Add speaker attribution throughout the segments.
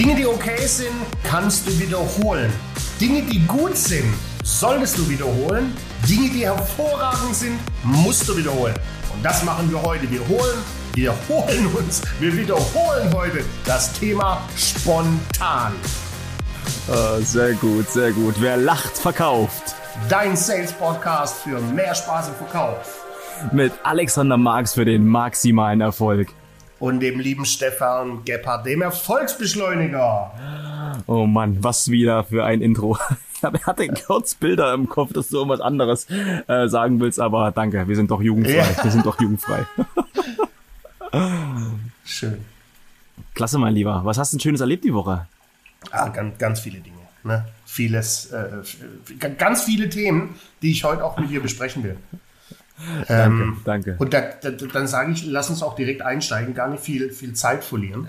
Speaker 1: Dinge, die okay sind, kannst du wiederholen. Dinge, die gut sind, solltest du wiederholen. Dinge, die hervorragend sind, musst du wiederholen. Und das machen wir heute. Wir holen, wir holen uns, wir wiederholen heute das Thema spontan.
Speaker 2: Oh, sehr gut, sehr gut. Wer lacht, verkauft.
Speaker 1: Dein Sales Podcast für mehr Spaß im Verkauf.
Speaker 2: Mit Alexander Marx für den maximalen Erfolg.
Speaker 1: Und dem lieben Stefan Gebhardt, dem Erfolgsbeschleuniger.
Speaker 2: Oh Mann, was wieder für ein Intro. Ich hatte kurz Bilder im Kopf, dass du irgendwas anderes äh, sagen willst, aber danke, wir sind doch jugendfrei. Ja. Wir sind doch jugendfrei.
Speaker 1: Schön.
Speaker 2: Klasse, mein Lieber. Was hast du denn Schönes erlebt die Woche?
Speaker 1: Ah, ganz, ganz viele Dinge. Ne? Vieles, äh, ganz viele Themen, die ich heute auch mit dir besprechen will.
Speaker 2: Danke, ähm, danke.
Speaker 1: Und da, da, dann sage ich, lass uns auch direkt einsteigen, gar nicht viel, viel Zeit verlieren.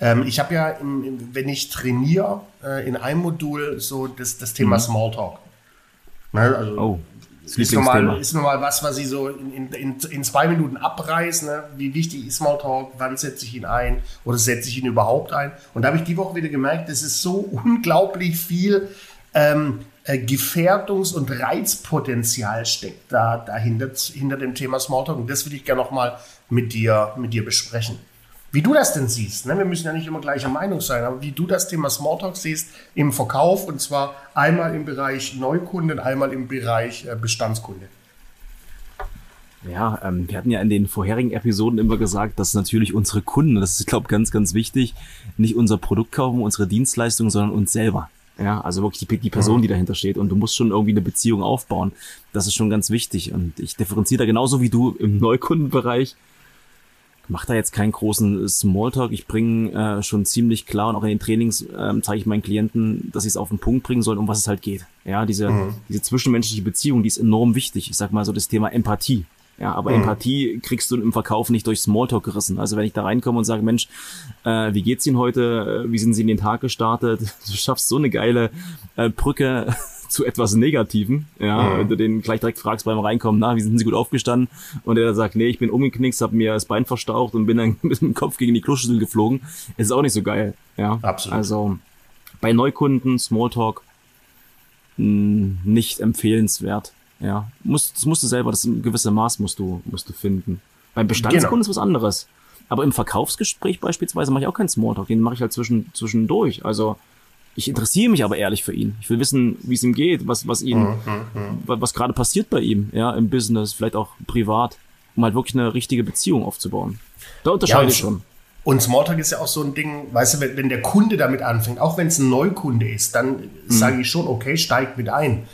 Speaker 1: Ähm, ich habe ja, in, in, wenn ich trainiere, äh, in einem Modul so das, das Thema mhm. Smalltalk. Ne, also oh, ist, normal, ist normal was, was ich so in, in, zwei Minuten abreiße. Ne? Wie wichtig ist Smalltalk? Wann setze ich ihn ein? Oder setze ich ihn überhaupt ein? Und da habe ich die Woche wieder gemerkt, das ist so unglaublich viel ähm, äh, Gefährdungs- und Reizpotenzial steckt da dahinter hinter dem Thema Smalltalk. Und das würde ich gerne nochmal mit dir, mit dir besprechen. Wie du das denn siehst, ne? wir müssen ja nicht immer gleicher Meinung sein, aber wie du das Thema Smalltalk siehst im Verkauf und zwar einmal im Bereich Neukunden, einmal im Bereich äh, Bestandskunde.
Speaker 2: Ja, ähm, wir hatten ja in den vorherigen Episoden immer gesagt, dass natürlich unsere Kunden, das ist, glaube ich, ganz, ganz wichtig, nicht unser Produkt kaufen, unsere Dienstleistung, sondern uns selber. Ja, also wirklich die, die Person, die dahinter steht. Und du musst schon irgendwie eine Beziehung aufbauen. Das ist schon ganz wichtig. Und ich differenziere da genauso wie du im Neukundenbereich mache da jetzt keinen großen Smalltalk. Ich bringe äh, schon ziemlich klar und auch in den Trainings äh, zeige ich meinen Klienten, dass sie es auf den Punkt bringen sollen, um was es halt geht. Ja, diese, mhm. diese zwischenmenschliche Beziehung, die ist enorm wichtig. Ich sag mal so das Thema Empathie. Ja, aber mhm. Empathie kriegst du im Verkauf nicht durch Smalltalk gerissen. Also wenn ich da reinkomme und sage, Mensch, äh, wie geht's Ihnen heute? Wie sind Sie in den Tag gestartet? Du schaffst so eine geile äh, Brücke zu etwas Negativen, ja, mhm. wenn du den gleich direkt fragst beim Reinkommen, na, wie sind sie gut aufgestanden? Und der sagt, nee, ich bin umgeknickt, habe mir das Bein verstaucht und bin dann mit dem Kopf gegen die Kloschüssel geflogen, ist auch nicht so geil, ja.
Speaker 1: Absolut.
Speaker 2: Also bei Neukunden, Smalltalk, mh, hm, nicht empfehlenswert, ja. Musst, das musst du selber, das gewisse Maß musst du, musst du finden. Beim Bestandskunden genau. ist was anderes. Aber im Verkaufsgespräch beispielsweise mache ich auch keinen Smalltalk, den mache ich halt zwischen, zwischendurch. Also ich interessiere mich aber ehrlich für ihn. Ich will wissen, wie es ihm geht, was, was ihn, mhm, mhm. was gerade passiert bei ihm, ja, im Business, vielleicht auch privat, um halt wirklich eine richtige Beziehung aufzubauen. Da unterscheide ja, ich schon.
Speaker 1: Und Smalltalk ist ja auch so ein Ding, weißt du, wenn, wenn der Kunde damit anfängt, auch wenn es ein Neukunde ist, dann mhm. sage ich schon, okay, steig mit ein.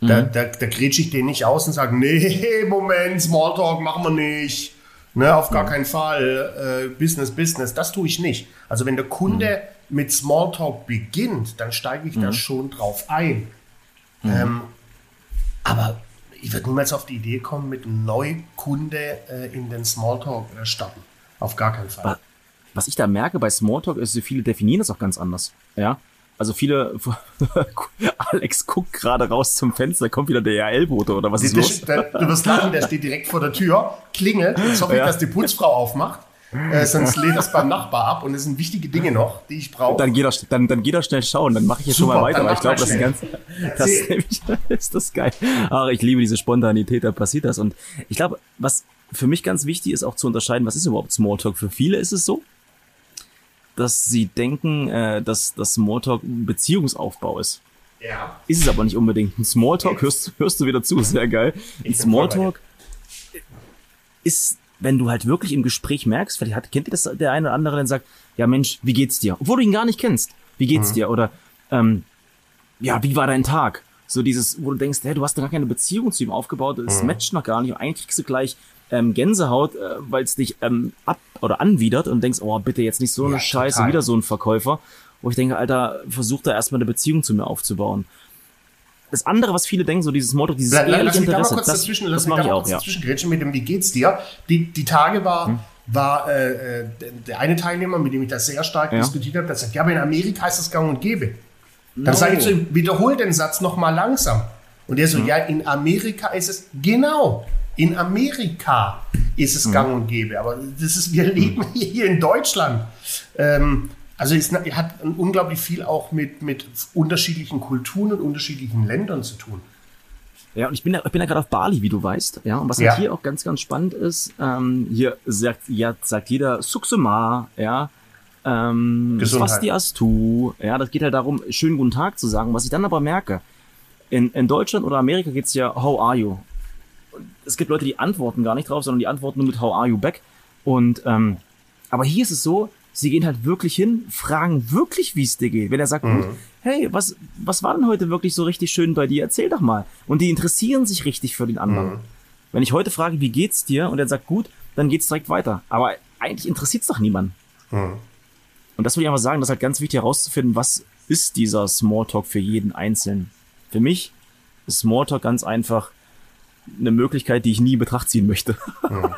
Speaker 1: Da, mhm. da, da grätsche ich den nicht aus und sage, nee, Moment, Smalltalk machen wir nicht. Ne, auf gar mhm. keinen Fall. Äh, Business, Business, das tue ich nicht. Also wenn der Kunde mhm mit Smalltalk beginnt, dann steige ich mhm. da schon drauf ein. Mhm. Ähm, aber ich würde niemals auf die Idee kommen, mit einem Neukunde äh, in den Smalltalk äh, starten. Auf gar keinen Fall.
Speaker 2: Was ich da merke bei Smalltalk ist, so viele definieren das auch ganz anders. Ja. Also viele, Alex guckt gerade raus zum Fenster, kommt wieder der RL-Bote oder was ist
Speaker 1: der,
Speaker 2: los?
Speaker 1: Der, du wirst lachen, der steht direkt vor der Tür, klingelt, jetzt hoffe ich, ja. dass die Putzfrau aufmacht. Äh, sonst lädt das beim Nachbar ab und es sind wichtige Dinge noch, die ich brauche.
Speaker 2: Dann geht er, dann, dann geht er schnell schauen, dann mache ich jetzt Super, schon mal weiter, weil ich glaube, das, ist ganz, das ist das geil. Ach, ich liebe diese Spontanität, da passiert das. Und ich glaube, was für mich ganz wichtig ist, auch zu unterscheiden, was ist überhaupt Smalltalk? Für viele ist es so, dass sie denken, äh, dass das Smalltalk ein Beziehungsaufbau ist.
Speaker 1: Ja.
Speaker 2: Ist es aber nicht unbedingt. Ein Smalltalk, hörst, hörst du wieder zu, sehr geil. Ein Smalltalk ist wenn du halt wirklich im Gespräch merkst, vielleicht hat, kennt ihr das der eine oder andere, dann sagt, ja Mensch, wie geht's dir? Obwohl du ihn gar nicht kennst. Wie geht's mhm. dir? Oder ähm, ja, wie war dein Tag? So dieses, wo du denkst, hey, du hast noch gar keine Beziehung zu ihm aufgebaut, das mhm. matcht noch gar nicht. Und eigentlich kriegst du gleich ähm, Gänsehaut, äh, weil es dich ähm, ab oder anwidert und denkst, oh, bitte jetzt nicht so eine ja, Scheiße, total. wieder so ein Verkäufer. Wo ich denke, Alter, versuch da erstmal eine Beziehung zu mir aufzubauen das andere, was viele denken, so dieses Motto, dieses
Speaker 1: La, ehrliche lass mich Interesse, da mal kurz das, dazwischen, das mache ich auch, ja. dazwischen mit dem Wie geht's dir? Die, die Tage war, hm. war äh, äh der eine Teilnehmer, mit dem ich das sehr stark ja. diskutiert habe, der sagt, ja, aber in Amerika ist das gang und gäbe. Dann no. sage ich zu ihm, wiederhol den Satz nochmal langsam. Und er so, hm. ja, in Amerika ist es, genau, in Amerika ist es hm. gang und gäbe. Aber das ist, wir leben hier in Deutschland. Ähm, Also es hat unglaublich viel auch mit, mit unterschiedlichen Kulturen und unterschiedlichen Ländern zu tun.
Speaker 2: Ja, und ich bin ja, ich bin ja gerade auf Bali, wie du weißt. Ja, und was ja. halt hier auch ganz, ganz spannend ist, ähm, hier sagt, ja, sagt jeder Suksuma, ja, ähm, Swastiastu, ja, das geht halt darum, schönen guten Tag zu sagen. Was ich dann aber merke, in, in Deutschland oder Amerika geht's ja, how are you? Es gibt Leute, die antworten gar nicht drauf, sondern die antworten nur mit how are you back. Und, ähm, aber hier ist es so, sie gehen halt wirklich hin, fragen wirklich, wie es dir geht. Wenn er sagt, mhm. hey, was, was war denn heute wirklich so richtig schön bei dir? Erzähl doch mal. Und die interessieren sich richtig für den anderen. Mhm. Wenn ich heute frage, wie geht's dir? Und er sagt, gut, dann geht's direkt weiter. Aber eigentlich interessiert's doch niemand. Mhm. Und das will ich einfach sagen, das ist halt ganz wichtig herauszufinden, was ist dieser Smalltalk für jeden Einzelnen. Für mich ist Smalltalk ganz einfach eine Möglichkeit, die ich nie in Betracht ziehen möchte.
Speaker 1: Mhm.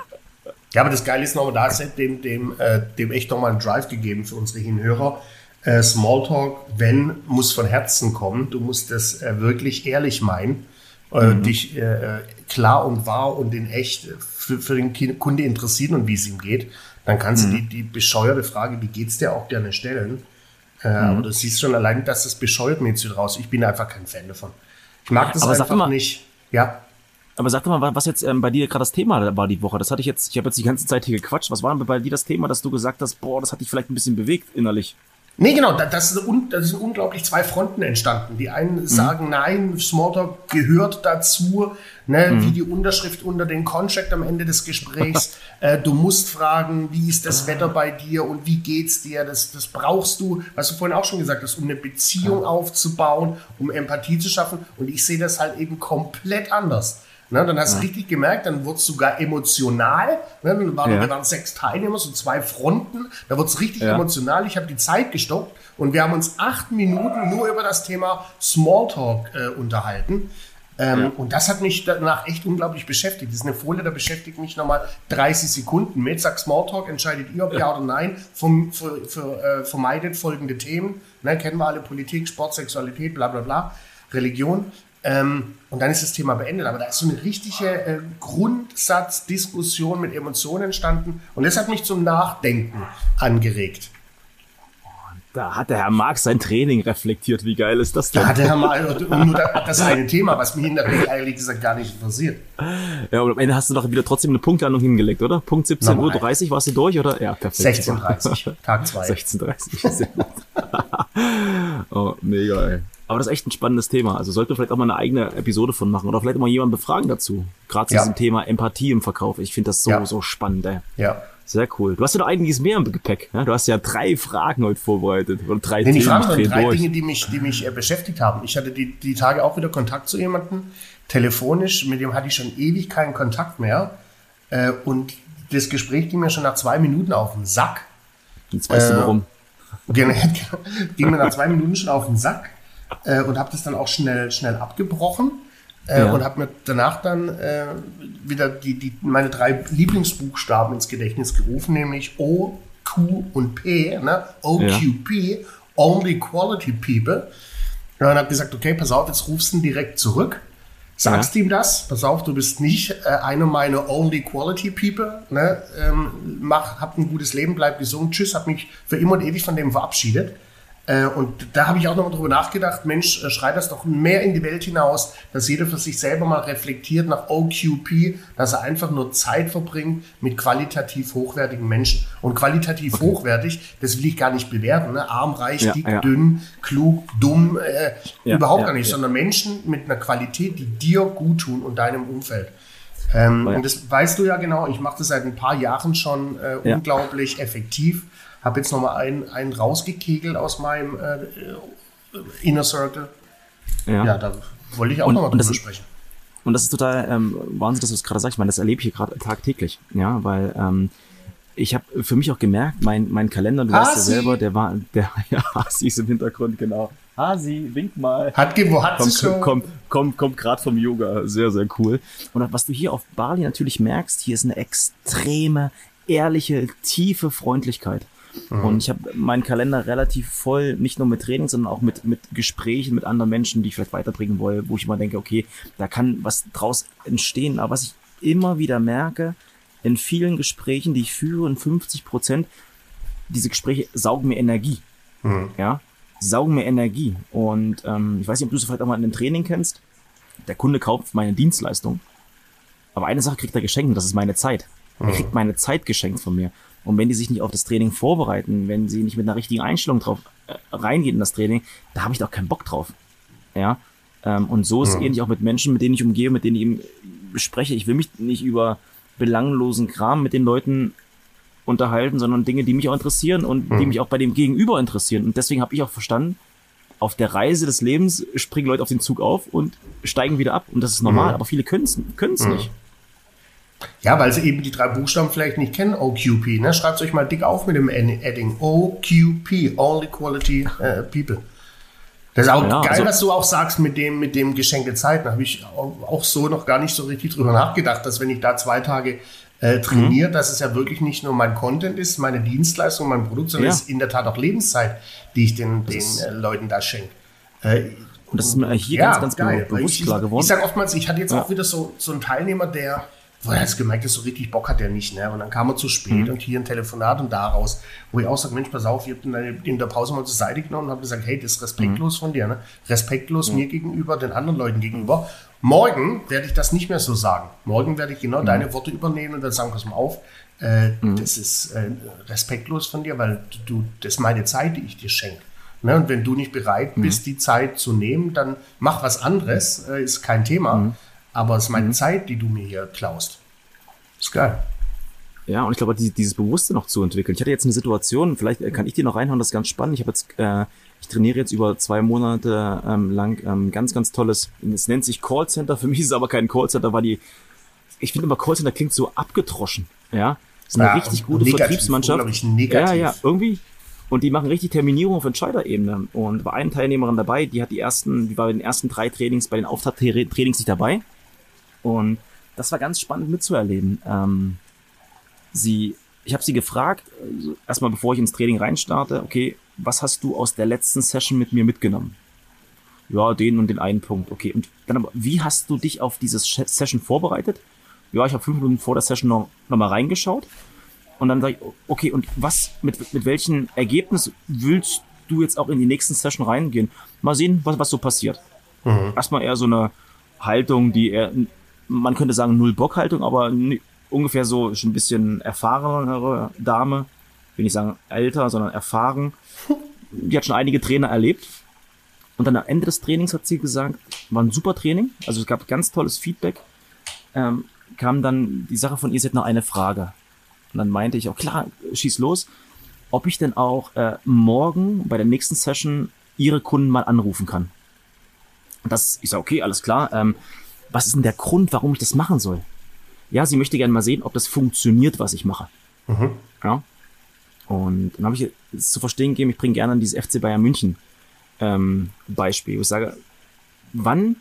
Speaker 1: Ja, aber das Geile ist nochmal, da ist dem, dem, äh, dem echt nochmal einen Drive gegeben für unsere Hinhörer. Äh, Smalltalk, wenn, muss von Herzen kommen. Du musst das äh, wirklich ehrlich meinen, äh, mhm. dich äh, klar und wahr und in echt für, für den Kunde interessieren und wie es ihm geht. Dann kannst mhm. du die, die bescheuerte Frage, wie geht's dir, auch gerne stellen. Äh, mhm. Aber du siehst schon allein, dass das bescheuert mir jetzt wieder raus. Ich bin einfach kein Fan davon. Ich mag das aber einfach mal, nicht. Ja.
Speaker 2: Aber sag doch mal, was jetzt ähm, bei dir gerade das Thema war die Woche. Das hatte ich jetzt, ich habe jetzt die ganze Zeit hier gequatscht. Was war denn bei dir das Thema, dass du gesagt hast, boah, das hat dich vielleicht ein bisschen bewegt innerlich?
Speaker 1: Nee, genau, das, sind unglaublich zwei Fronten entstanden. Die einen mhm. sagen, nein, Smalltalk gehört dazu, ne, mhm. wie die Unterschrift unter den Contract am Ende des Gesprächs. äh, du musst fragen, wie ist das Wetter bei dir und wie geht's dir? Das, das brauchst du, was du vorhin auch schon gesagt hast, um eine Beziehung aufzubauen, um Empathie zu schaffen. Und ich sehe das halt eben komplett anders. Ne, dann hast du ja. richtig gemerkt, dann wurde es sogar emotional. Ne, dann waren, ja. wir waren sechs Teilnehmer, so zwei Fronten. Da wurde es richtig ja. emotional. Ich habe die Zeit gestoppt und wir haben uns acht Minuten nur über das Thema Smalltalk äh, unterhalten. Ähm, und das hat mich danach echt unglaublich beschäftigt. Das ist eine Folie, da beschäftigt mich nochmal 30 Sekunden mit. Sag Smalltalk, entscheidet ihr, ob ja, oder nein. Vom, für, für, äh, vermeidet folgende Themen. Ne, kennen wir alle Politik, Sport, Sexualität, bla bla bla. Religion. Ähm, und dann ist das Thema beendet. Aber da ist so eine richtige äh, Grundsatzdiskussion mit Emotionen entstanden. Und das hat mich zum Nachdenken angeregt.
Speaker 2: Da hat der Herr Marx sein Training reflektiert. Wie geil ist das denn?
Speaker 1: Da hat der Herr Marx nur das eine Thema, was mich in der Regel ehrlich gesagt gar nicht interessiert.
Speaker 2: Ja, und am Ende hast du doch wieder trotzdem eine Punktlandung hingelegt, oder? Punkt 17 Uhr 30 warst du durch, oder?
Speaker 1: Ja, perfekt. 16.30 Tag 2.
Speaker 2: 16.30 sehr gut. oh, mega, ey. Aber das ist echt ein spannendes Thema. Also sollte vielleicht auch mal eine eigene Episode von machen oder vielleicht auch mal jemanden befragen dazu. Gerade zu ja. diesem Thema Empathie im Verkauf. Ich finde das so, ja. so spannend, ey.
Speaker 1: Ja.
Speaker 2: Sehr cool. Du hast ja noch einiges mehr im Gepäck. Ja? Du hast ja drei Fragen heute vorbereitet. Oder drei
Speaker 1: nee, Themen. Die Fragen sind drei durch. Dinge, die mich, die mich äh, beschäftigt haben. Ich hatte die, die Tage auch wieder Kontakt zu jemandem, telefonisch, mit dem hatte ich schon ewig keinen Kontakt mehr. Äh, und das Gespräch ging mir schon nach zwei Minuten auf den Sack.
Speaker 2: Jetzt weißt äh, du warum.
Speaker 1: Ging, ging mir nach zwei Minuten schon auf den Sack äh, und habe das dann auch schnell, schnell abgebrochen. Äh, ja. Und habe mir danach dann äh, wieder die, die, meine drei Lieblingsbuchstaben ins Gedächtnis gerufen, nämlich O, Q und P, ne? OQP, ja. Only Quality People. Und dann habe gesagt, okay, pass auf, jetzt rufst du ihn direkt zurück. Sagst ja. ihm das, pass auf, du bist nicht äh, einer meiner Only Quality People. Ne? Ähm, mach, hab ein gutes Leben, bleib gesund, tschüss, hab mich für immer und ewig von dem verabschiedet. Äh, und da habe ich auch nochmal drüber nachgedacht, Mensch, äh, schrei das doch mehr in die Welt hinaus, dass jeder für sich selber mal reflektiert nach OQP, dass er einfach nur Zeit verbringt mit qualitativ hochwertigen Menschen. Und qualitativ okay. hochwertig, das will ich gar nicht bewerten, ne? arm, reich, ja, dick, ja. dünn, klug, dumm, äh, ja, überhaupt gar nicht, sondern Menschen mit einer Qualität, die dir gut tun und deinem Umfeld. Ähm, Und das weißt du ja genau, ich mache das seit ein paar Jahren schon äh, unglaublich effektiv habe jetzt nochmal einen, einen rausgekegelt aus meinem äh, Inner Circle. Ja. ja, da wollte ich auch nochmal drüber sprechen.
Speaker 2: Und das ist total ähm, Wahnsinn, dass du es gerade sagst. Ich meine, das erlebe ich hier gerade tagtäglich. Ja, weil ähm, ich habe für mich auch gemerkt, mein, mein Kalender, du Hasi. weißt ja selber, der war, der, ja, Hasi ist im Hintergrund, genau. Hasi, wink mal.
Speaker 1: Hat wo hat
Speaker 2: kommt, kommt, kommt, kommt, kommt gerade vom Yoga. Sehr, sehr cool. Und was du hier auf Bali natürlich merkst, hier ist eine extreme, ehrliche, tiefe Freundlichkeit. Mhm. Und ich habe meinen Kalender relativ voll, nicht nur mit Training, sondern auch mit, mit Gesprächen mit anderen Menschen, die ich vielleicht weiterbringen will, wo ich immer denke, okay, da kann was draus entstehen. Aber was ich immer wieder merke, in vielen Gesprächen, die ich führe, in 50 Prozent, diese Gespräche saugen mir Energie. mhm. ja, saugen mir Energie. Und ähm, ich weiß nicht, ob du es vielleicht auch mal in einem Training kennst. Der Kunde kauft meine Dienstleistung, aber eine Sache kriegt er geschenkt das ist meine Zeit. Er mhm. kriegt meine Zeit geschenkt von mir. Und wenn die sich nicht auf das Training vorbereiten, wenn sie nicht mit einer richtigen Einstellung drauf äh, reingehen in das Training, da habe ich doch keinen Bock drauf. Ja. Ähm, und so ist es ähnlich auch mit Menschen, mit denen ich umgehe, mit denen ich eben spreche. Ich will mich nicht über belanglosen Kram mit den Leuten unterhalten, sondern Dinge, die mich auch interessieren und mhm. die mich auch bei dem Gegenüber interessieren. Und deswegen habe ich auch verstanden, auf der Reise des Lebens springen Leute auf den Zug auf und steigen wieder ab. Und das ist normal, mhm. aber viele können es mhm. nicht.
Speaker 1: Ja, weil sie eben die drei Buchstaben vielleicht nicht kennen, OQP. Ne? Schreibt es euch mal dick auf mit dem Adding. OQP, All Equality uh, People. Das ist auch ja, geil, also, was du auch sagst mit dem, mit dem geschenkte Zeit. Da habe ich auch so noch gar nicht so richtig drüber nachgedacht, dass wenn ich da zwei Tage äh, trainiere, mhm. dass es ja wirklich nicht nur mein Content ist, meine Dienstleistung, mein Produkt, sondern ja. es ist in der Tat auch Lebenszeit, die ich den, den äh, Leuten da schenke. Äh,
Speaker 2: und das ist mir hier ja, ganz, ganz geil. bewusst
Speaker 1: ich,
Speaker 2: klar geworden.
Speaker 1: Ich sage oftmals, ich hatte jetzt auch wieder so, so einen Teilnehmer, der wo er jetzt gemerkt, dass so richtig Bock hat er nicht. Ne? Und dann kam er zu spät mhm. und hier ein Telefonat und daraus, wo ich auch sage, Mensch, pass auf, ich habe in der Pause mal zur Seite genommen und habe gesagt, hey, das ist respektlos mhm. von dir. Ne? Respektlos mhm. mir gegenüber, den anderen Leuten gegenüber. Morgen werde ich das nicht mehr so sagen. Morgen werde ich genau mhm. deine Worte übernehmen und dann sagen, pass mal auf, äh, mhm. das ist äh, respektlos von dir, weil du, das ist meine Zeit, die ich dir schenke. Ne? Und wenn du nicht bereit mhm. bist, die Zeit zu nehmen, dann mach was anderes, äh, ist kein Thema aber es ist meine mhm. Zeit, die du mir hier klaust. Ist geil.
Speaker 2: Ja, und ich glaube, dieses Bewusste noch zu entwickeln. Ich hatte jetzt eine Situation, vielleicht äh, kann ich dir noch reinhauen, das ist ganz spannend. Ich habe jetzt, äh, ich trainiere jetzt über zwei Monate ähm, lang ähm, ganz, ganz tolles, es nennt sich Callcenter, für mich ist es aber kein Callcenter, weil die, ich finde immer Callcenter klingt so abgedroschen, ja. Das ist eine ja, richtig gute negativ, Vertriebsmannschaft. Ja, ja, irgendwie. Und die machen richtig Terminierung auf Entscheiderebene. Und war eine Teilnehmerin dabei, die hat die ersten, die war bei den ersten drei Trainings, bei den Auftakttrainings nicht dabei. Und das war ganz spannend mitzuerleben. Ähm, sie, ich habe sie gefragt, also erstmal bevor ich ins Training reinstarte, okay, was hast du aus der letzten Session mit mir mitgenommen? Ja, den und den einen Punkt. Okay, und dann aber, wie hast du dich auf dieses Session vorbereitet? Ja, ich habe fünf Minuten vor der Session noch, noch mal reingeschaut. Und dann sage ich, okay, und was, mit, mit welchem Ergebnis willst du jetzt auch in die nächsten Session reingehen? Mal sehen, was, was so passiert. Mhm. Erstmal eher so eine Haltung, die eher man könnte sagen null Bockhaltung, aber ungefähr so schon ein bisschen erfahrenere Dame, will nicht sagen älter, sondern erfahren. Die hat schon einige Trainer erlebt. Und dann am Ende des Trainings hat sie gesagt, war ein super Training, also es gab ganz tolles Feedback. Ähm, kam dann die Sache von ihr, sie hat noch eine Frage. Und dann meinte ich, auch klar, schieß los, ob ich denn auch äh, morgen bei der nächsten Session ihre Kunden mal anrufen kann. Das, ich sage, okay, alles klar. Ähm, was ist denn der Grund, warum ich das machen soll? Ja, sie möchte gerne mal sehen, ob das funktioniert, was ich mache. Mhm. Ja. Und dann habe ich zu verstehen gegeben, ich bringe gerne an dieses FC Bayern München ähm, Beispiel. Ich sage, wann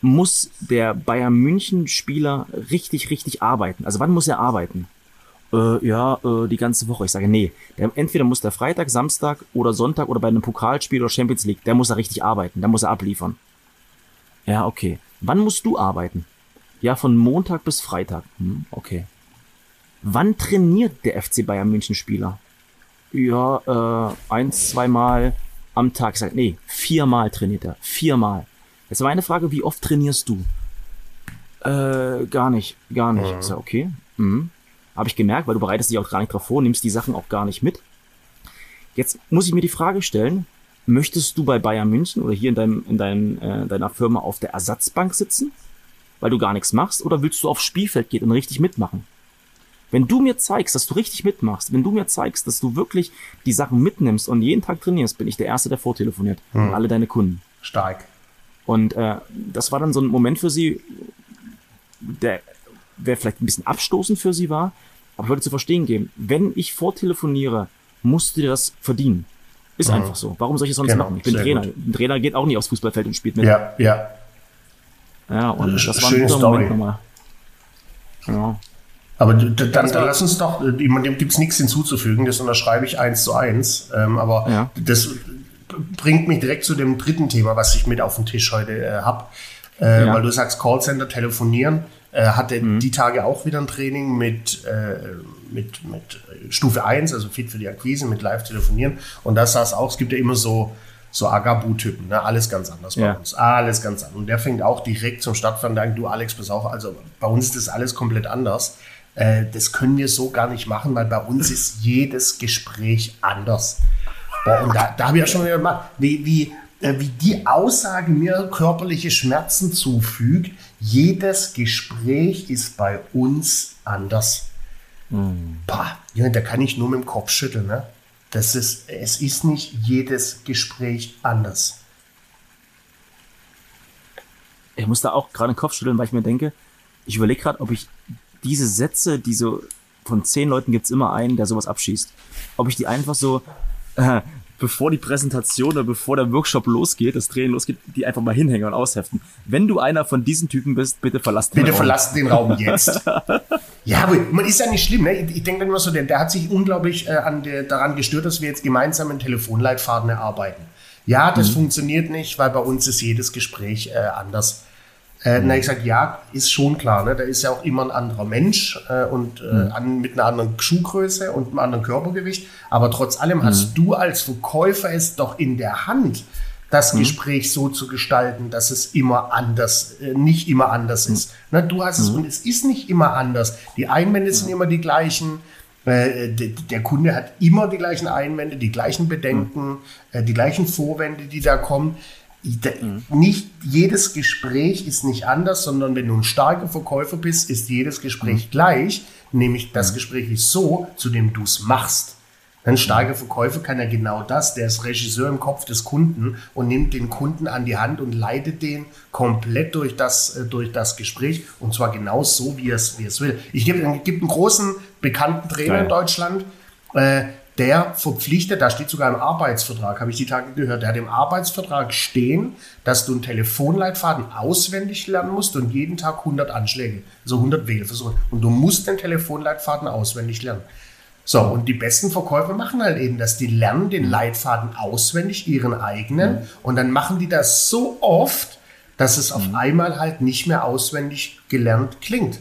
Speaker 2: muss der Bayern München Spieler richtig, richtig arbeiten? Also wann muss er arbeiten? Äh, ja, äh, die ganze Woche. Ich sage, nee, der, entweder muss der Freitag, Samstag oder Sonntag oder bei einem Pokalspiel oder Champions League, der muss er richtig arbeiten, da muss er abliefern. Ja, okay. Wann musst du arbeiten? Ja, von Montag bis Freitag. Hm, okay. Wann trainiert der FC Bayern München Spieler? Ja, äh, eins, zweimal am Tag. Ich sag, nee, viermal trainiert er. Viermal. Jetzt war meine Frage, wie oft trainierst du? Äh, gar nicht, gar nicht. Mhm. Ich sag, okay. Mhm. Habe ich gemerkt, weil du bereitest dich auch gar nicht drauf vor, nimmst die Sachen auch gar nicht mit. Jetzt muss ich mir die Frage stellen, möchtest du bei Bayern München oder hier in, deinem, in deinem, äh, deiner Firma auf der Ersatzbank sitzen, weil du gar nichts machst, oder willst du aufs Spielfeld gehen und richtig mitmachen? Wenn du mir zeigst, dass du richtig mitmachst, wenn du mir zeigst, dass du wirklich die Sachen mitnimmst und jeden Tag trainierst, bin ich der Erste, der vortelefoniert. Hm. Und alle deine Kunden.
Speaker 1: Stark.
Speaker 2: Und äh, das war dann so ein Moment für sie, der wäre vielleicht ein bisschen abstoßend für sie war, aber ich wollte zu verstehen geben, wenn ich vortelefoniere, musst du dir das verdienen. Ist mhm. einfach so. Warum soll ich es sonst genau, machen? Ich bin Trainer. Gut. Ein Trainer geht auch nicht aufs Fußballfeld und spielt mit.
Speaker 1: Ja, ja.
Speaker 2: Ja, und das, das war ein guter Story. Moment nochmal.
Speaker 1: Ja. Aber dann, dann lass uns doch, dem gibt es nichts hinzuzufügen, das unterschreibe ich eins zu eins. Ähm, aber ja. das bringt mich direkt zu dem dritten Thema, was ich mit auf dem Tisch heute äh, habe. Äh, ja. Weil du sagst Callcenter, telefonieren. Äh, hatte mhm. die Tage auch wieder ein Training mit, äh, mit, mit Stufe 1, also Fit für die Akquise, mit Live-Telefonieren. Und da saß auch, es gibt ja immer so, so Agabu-Typen, ne? alles ganz anders bei uns. Alles ganz anders. Und der fängt auch direkt zum Start von du Alex, bist auch, also bei uns ist das alles komplett anders. Äh, das können wir so gar nicht machen, weil bei uns ist jedes Gespräch anders. Boah, und da, da habe ich ja schon wieder gemacht, wie, wie, äh, wie die Aussage mir körperliche Schmerzen zufügt. Jedes Gespräch ist bei uns anders. Mhm. Bah, ja, da kann ich nur mit dem Kopf schütteln. Ne? Das ist, es ist nicht jedes Gespräch anders.
Speaker 2: Ich muss da auch gerade den Kopf schütteln, weil ich mir denke, ich überlege gerade, ob ich diese Sätze, die so von zehn Leuten gibt es immer einen, der sowas abschießt. Ob ich die einfach so, äh, bevor die Präsentation oder bevor der Workshop losgeht, das Training losgeht, die einfach mal hinhängen und ausheften. Wenn du einer von diesen Typen bist, bitte verlass
Speaker 1: den bitte Raum. Bitte verlass den Raum jetzt. ja, aber man ist ja nicht schlimm. Ne? Ich, ich denke dann immer so, der, der hat sich unglaublich äh, an der, daran gestört, dass wir jetzt gemeinsam einen Telefonleitfaden erarbeiten. Ja, das mhm. funktioniert nicht, weil bei uns ist jedes Gespräch äh, anders. Äh, mhm. Na, ich sage, ja, ist schon klar. Ne? Da ist ja auch immer ein anderer Mensch äh, und äh, mhm. an, mit einer anderen Schuhgröße und einem anderen Körpergewicht. Aber trotz allem mhm. hast du als Verkäufer es doch in der Hand, das mhm. Gespräch so zu gestalten, dass es immer anders, äh, nicht immer anders mhm. ist. Ne? Du hast es mhm. und es ist nicht immer anders. Die Einwände sind immer die gleichen. Äh, der Kunde hat immer die gleichen Einwände, die gleichen Bedenken, äh, die gleichen Vorwände, die da kommen. Nicht jedes Gespräch ist nicht anders, sondern wenn du ein starker Verkäufer bist, ist jedes Gespräch mhm. gleich. Nämlich das mhm. Gespräch ist so, zu dem du es machst. Ein starker Verkäufer kann ja genau das. Der ist Regisseur im Kopf des Kunden und nimmt den Kunden an die Hand und leitet den komplett durch das, äh, durch das Gespräch. Und zwar genau so, wie er es, wie es will. Ich gebe, gebe einen großen, bekannten Trainer Geil. in Deutschland, äh, der verpflichtet, da steht sogar im Arbeitsvertrag, habe ich die Tage gehört, der hat im Arbeitsvertrag stehen, dass du einen Telefonleitfaden auswendig lernen musst und jeden Tag 100 Anschläge, also 100 Wählversuche. Und du musst den Telefonleitfaden auswendig lernen. So, und die besten Verkäufer machen halt eben das. Die lernen den Leitfaden auswendig, ihren eigenen, mhm. und dann machen die das so oft, dass es auf mhm. einmal halt nicht mehr auswendig gelernt klingt.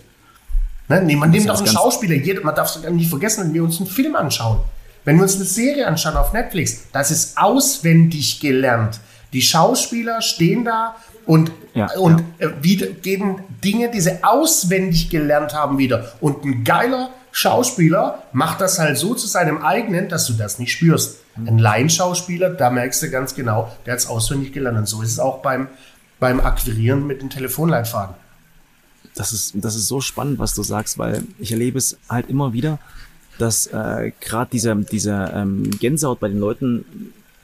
Speaker 1: Ne? Man nimmt doch einen Schauspieler, jeder, man darf es nicht vergessen, wenn wir uns einen Film anschauen. Wenn wir uns eine Serie anschauen auf Netflix, das ist auswendig gelernt. Die Schauspieler stehen da und, ja, und ja. Äh, wieder, geben Dinge, die sie auswendig gelernt haben, wieder. Und ein geiler Schauspieler macht das halt so zu seinem eigenen, dass du das nicht spürst. Mhm. Ein Laienschauspieler, da merkst du ganz genau, der hat es auswendig gelernt. Und so ist es auch beim, beim Akquirieren mit dem Telefonleitfaden.
Speaker 2: Das ist, das ist so spannend, was du sagst, weil ich erlebe es halt immer wieder, dass äh, gerade dieser, dieser ähm, Gänsehaut bei den Leuten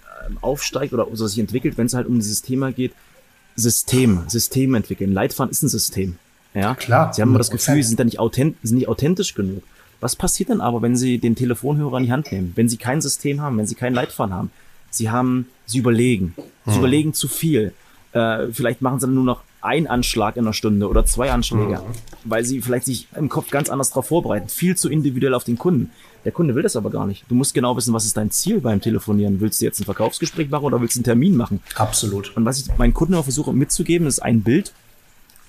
Speaker 2: äh, aufsteigt oder so sich entwickelt, wenn es halt um dieses Thema geht, System, System entwickeln. Leitfaden ist ein System. Ja, klar. Sie haben immer das Gefühl, sie sind da nicht, authent sind nicht authentisch genug. Was passiert denn aber, wenn Sie den Telefonhörer in die Hand nehmen? Wenn Sie kein System haben, wenn Sie keinen Leitfaden haben? Sie haben, Sie überlegen. Sie hm. überlegen zu viel. Äh, vielleicht machen Sie dann nur noch ein Anschlag in einer Stunde oder zwei Anschläge, mhm. weil sie vielleicht sich im Kopf ganz anders darauf vorbereiten. Viel zu individuell auf den Kunden. Der Kunde will das aber gar nicht. Du musst genau wissen, was ist dein Ziel beim Telefonieren. Willst du jetzt ein Verkaufsgespräch machen oder willst du einen Termin machen?
Speaker 1: Absolut.
Speaker 2: Und was ich meinen Kunden immer versuche mitzugeben, ist ein Bild,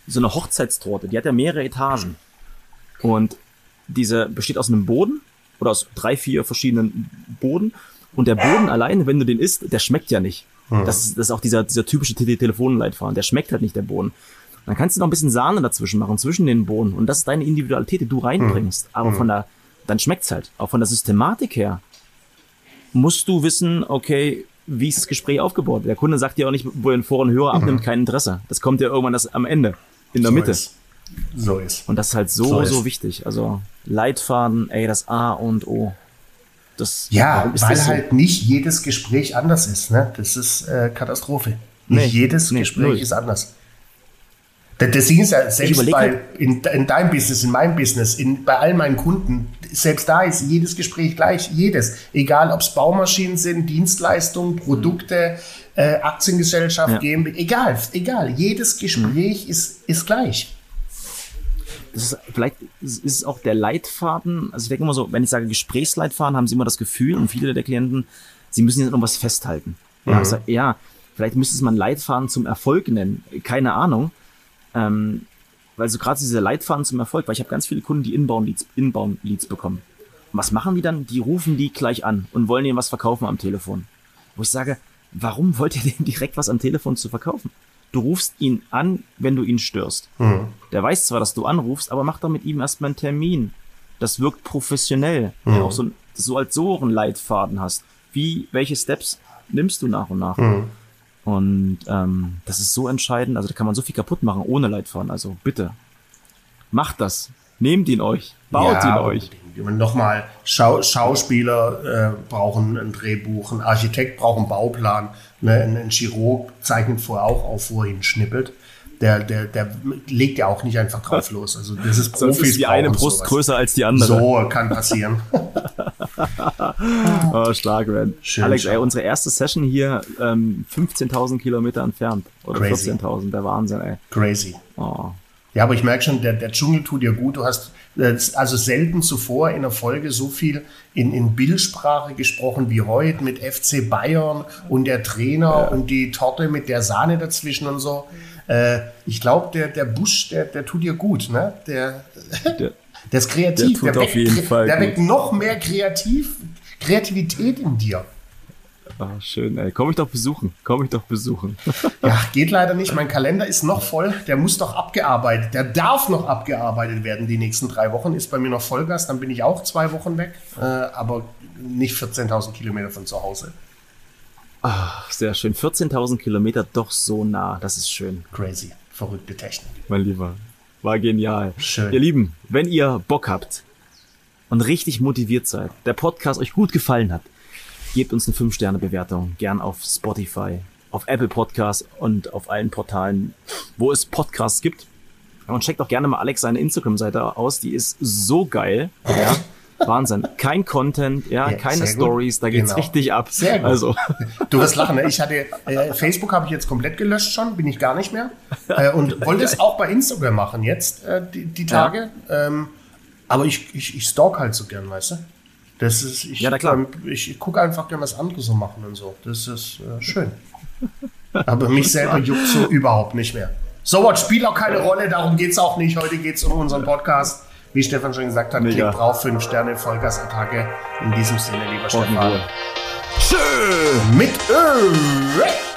Speaker 2: so eine Hochzeitstorte. Die hat ja mehrere Etagen. Und diese besteht aus einem Boden oder aus drei, vier verschiedenen Boden. Und der Boden alleine, wenn du den isst, der schmeckt ja nicht. Mhm. Das, ist, das ist auch dieser, dieser typische Telefonleitfaden. Der schmeckt halt nicht, der Boden. Dann kannst du noch ein bisschen Sahne dazwischen machen, zwischen den Bohnen. Und das ist deine Individualität, die du reinbringst. Aber von der, dann schmeckt's halt. Auch von der Systematik her musst du wissen, okay, wie ist das Gespräch aufgebaut? Der Kunde sagt dir auch nicht, wo er Vor- und Hörer abnimmt, mhm. kein Interesse. Das kommt ja irgendwann das am Ende, in der so Mitte. Ist. So ist. Und das ist halt so, so, so wichtig. Also Leitfaden, ey, das A und O.
Speaker 1: Das, ja, weil so? halt nicht jedes Gespräch anders ist. Ne? Das ist äh, Katastrophe. Nicht nee, jedes nee, Gespräch null. ist anders. Ding ist ja, selbst bei, in, in deinem Business, in meinem Business, in, bei all meinen Kunden, selbst da ist jedes Gespräch gleich. Jedes. Egal, ob es Baumaschinen sind, Dienstleistungen, Produkte, äh, Aktiengesellschaft, ja. GmbH, egal, egal. Jedes Gespräch mhm. ist, ist gleich
Speaker 2: das ist, vielleicht ist es auch der Leitfaden. Also ich denke immer so, wenn ich sage Gesprächsleitfaden, haben sie immer das Gefühl und viele der Klienten, sie müssen jetzt noch was festhalten. Mhm. Ja, also, ja, vielleicht müsste es einen Leitfaden zum Erfolg nennen. Keine Ahnung. Ähm, weil so gerade diese Leitfaden zum Erfolg, weil ich habe ganz viele Kunden, die Inbound-Leads Inbound -Leads bekommen. Und was machen die dann? Die rufen die gleich an und wollen ihnen was verkaufen am Telefon. Wo ich sage, warum wollt ihr denn direkt was am Telefon zu verkaufen? Du rufst ihn an, wenn du ihn störst.
Speaker 1: Hm.
Speaker 2: Der weiß zwar, dass du anrufst, aber mach doch mit ihm erstmal einen Termin. Das wirkt professionell.
Speaker 1: Mhm.
Speaker 2: Ja, auch so, dass du als so einen Leitfaden hast. Wie, welche Steps nimmst du nach und nach?
Speaker 1: Mhm.
Speaker 2: Und ähm, das ist so entscheidend. Also da kann man so viel kaputt machen ohne Leitfaden. Also bitte, macht das. Nehmt ihn euch. Baut ihn euch.
Speaker 1: Nochmal, Schau Schauspieler äh, brauchen ein Drehbuch, ein Architekt braucht einen Bauplan, ne? ein, ein Chirurg zeichnet vorher auch auf, wo er hinschnippelt. Der, der, der legt ja auch nicht einfach drauf los. Also das ist
Speaker 2: Sonst
Speaker 1: Profis
Speaker 2: ist die eine Brust
Speaker 1: sowas.
Speaker 2: größer als die andere.
Speaker 1: So kann passieren.
Speaker 2: Oh, stark, man.
Speaker 1: Schön,
Speaker 2: Alex,
Speaker 1: schön.
Speaker 2: ey, unsere erste Session hier ähm, 15.000 Kilometer entfernt. Oder
Speaker 1: Crazy.
Speaker 2: 14.000, der Wahnsinn, ey.
Speaker 1: Crazy.
Speaker 2: Oh.
Speaker 1: Ja, aber ich merke schon, der, der Dschungel tut dir gut. Du hast äh, also selten zuvor in der Folge so viel in, in Bildsprache gesprochen wie heute mit FC Bayern und der Trainer und die Torte mit der Sahne dazwischen und so. Äh, ich glaube, der, der Busch, der, der tut dir gut. Ne? Der,
Speaker 2: Der,
Speaker 1: der ist kreativ.
Speaker 2: Der tut auf
Speaker 1: weckt,
Speaker 2: jeden Fall
Speaker 1: der weckt noch mehr kreativ, Kreativität in dir.
Speaker 2: Oh, schön, ey. Komm ich doch besuchen. Komm ich doch besuchen.
Speaker 1: Ja, geht leider nicht. Mein Kalender ist noch voll. Der muss doch abgearbeitet. Der darf noch abgearbeitet werden. Die nächsten drei Wochen ist bei mir noch Vollgas. Dann bin ich auch zwei Wochen weg. Äh, aber nicht 14.000 Kilometer von zu Hause.
Speaker 2: Ach, sehr schön. 14.000 Kilometer doch so nah. Das ist schön,
Speaker 1: Crazy. Verrückte Technik.
Speaker 2: mein Lieber. War genial.
Speaker 1: Schön.
Speaker 2: Ihr Lieben, wenn ihr Bock habt und richtig motiviert seid, der Podcast euch gut gefallen hat, gebt uns eine 5-Sterne-Bewertung. Gern auf Spotify, auf Apple Podcasts und auf allen Portalen, wo es Podcasts gibt. Und checkt auch gerne mal Alex seine Instagram-Seite aus. Die ist so geil. Ja. Wahnsinn. Kein Content, ja,
Speaker 1: Ja,
Speaker 2: keine. Stories, da geht's
Speaker 1: Genau.
Speaker 2: richtig ab.
Speaker 1: Sehr gut.
Speaker 2: Also,
Speaker 1: Du wirst lachen. Ne? Ich hatte äh, Facebook habe ich jetzt komplett gelöscht schon, bin ich gar nicht mehr. Äh, und wollte es auch bei Instagram machen jetzt äh, die, die Tage. Ähm, aber ich, ich, ich stalk halt so gern, weißt du? Das ist, ich,
Speaker 2: Ja,
Speaker 1: ähm, ich, gucke einfach gern, was andere so machen und so. Das ist äh, schön. Aber mich selber juckt so überhaupt nicht mehr. So was spielt auch keine Rolle, darum geht es auch nicht. Heute geht es um unseren Podcast. Wie Stefan schon gesagt hat,
Speaker 2: Mega.
Speaker 1: klickt drauf, 5 Sterne, Vollgasattacke. In diesem Sinne, lieber Stefan.
Speaker 2: Schön!
Speaker 1: Mit Ö.